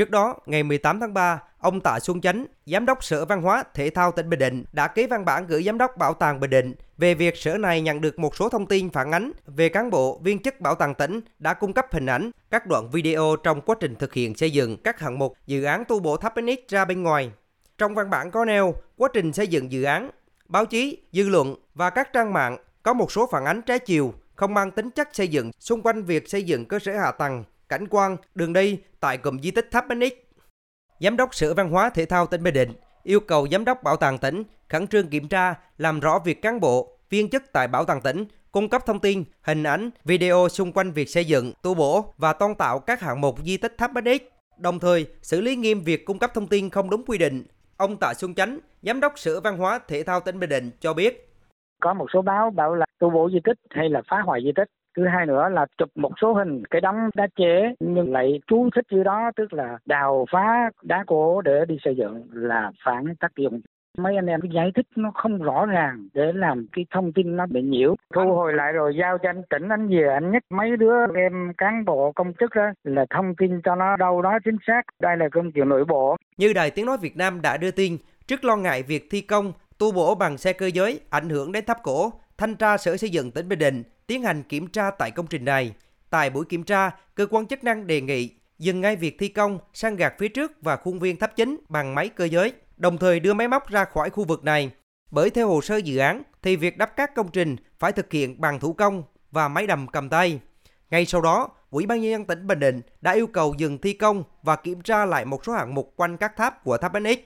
Trước đó, ngày 18 tháng 3, ông Tạ Xuân Chánh, Giám đốc Sở Văn hóa Thể thao tỉnh Bình Định đã ký văn bản gửi Giám đốc Bảo tàng Bình Định về việc sở này nhận được một số thông tin phản ánh về cán bộ, viên chức bảo tàng tỉnh đã cung cấp hình ảnh, các đoạn video trong quá trình thực hiện xây dựng các hạng mục dự án tu bổ tháp Phoenix ra bên ngoài. Trong văn bản có nêu quá trình xây dựng dự án, báo chí, dư luận và các trang mạng có một số phản ánh trái chiều, không mang tính chất xây dựng xung quanh việc xây dựng cơ sở hạ tầng, cảnh quan, đường đi tại cụm di tích Tháp Phoenix. Giám đốc Sở Văn hóa Thể thao tỉnh Bình Định yêu cầu Giám đốc Bảo tàng tỉnh khẩn trương kiểm tra, làm rõ việc cán bộ, viên chức tại Bảo tàng tỉnh cung cấp thông tin, hình ảnh, video xung quanh việc xây dựng, tu bổ và tôn tạo các hạng mục di tích Tháp Phoenix, đồng thời xử lý nghiêm việc cung cấp thông tin không đúng quy định. Ông Tạ Xuân Chánh, Giám đốc Sở Văn hóa Thể thao tỉnh Bình Định cho biết. Có một số báo bảo là tu bổ di tích hay là phá hoại di tích thứ hai nữa là chụp một số hình cái đống đá chế nhưng lại chú thích như đó tức là đào phá đá cổ để đi xây dựng là phản tác dụng. Mấy anh em giải thích nó không rõ ràng để làm cái thông tin nó bị nhiễu. Thu hồi lại rồi giao cho anh tỉnh anh về anh nhắc mấy đứa em cán bộ công chức đó là thông tin cho nó đâu đó chính xác. Đây là công chuyện nội bộ. Như đài tiếng nói Việt Nam đã đưa tin trước lo ngại việc thi công tu bổ bằng xe cơ giới ảnh hưởng đến tháp cổ thanh tra sở xây dựng tỉnh Bình Định tiến hành kiểm tra tại công trình này. Tại buổi kiểm tra, cơ quan chức năng đề nghị dừng ngay việc thi công, sang gạt phía trước và khuôn viên tháp chính bằng máy cơ giới, đồng thời đưa máy móc ra khỏi khu vực này. Bởi theo hồ sơ dự án thì việc đắp các công trình phải thực hiện bằng thủ công và máy đầm cầm tay. Ngay sau đó, Ủy ban nhân dân tỉnh Bình Định đã yêu cầu dừng thi công và kiểm tra lại một số hạng mục quanh các tháp của tháp NX.